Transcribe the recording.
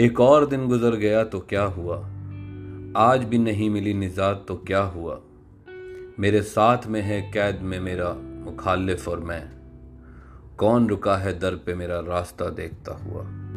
एक और दिन गुजर गया तो क्या हुआ? आज भी नहीं मिली निजात तो क्या हुआ? मेरे साथ में है कैद में मेरा मुखालिफ और मैं। कौन रुका है दर पे मेरा रास्ता देखता हुआ?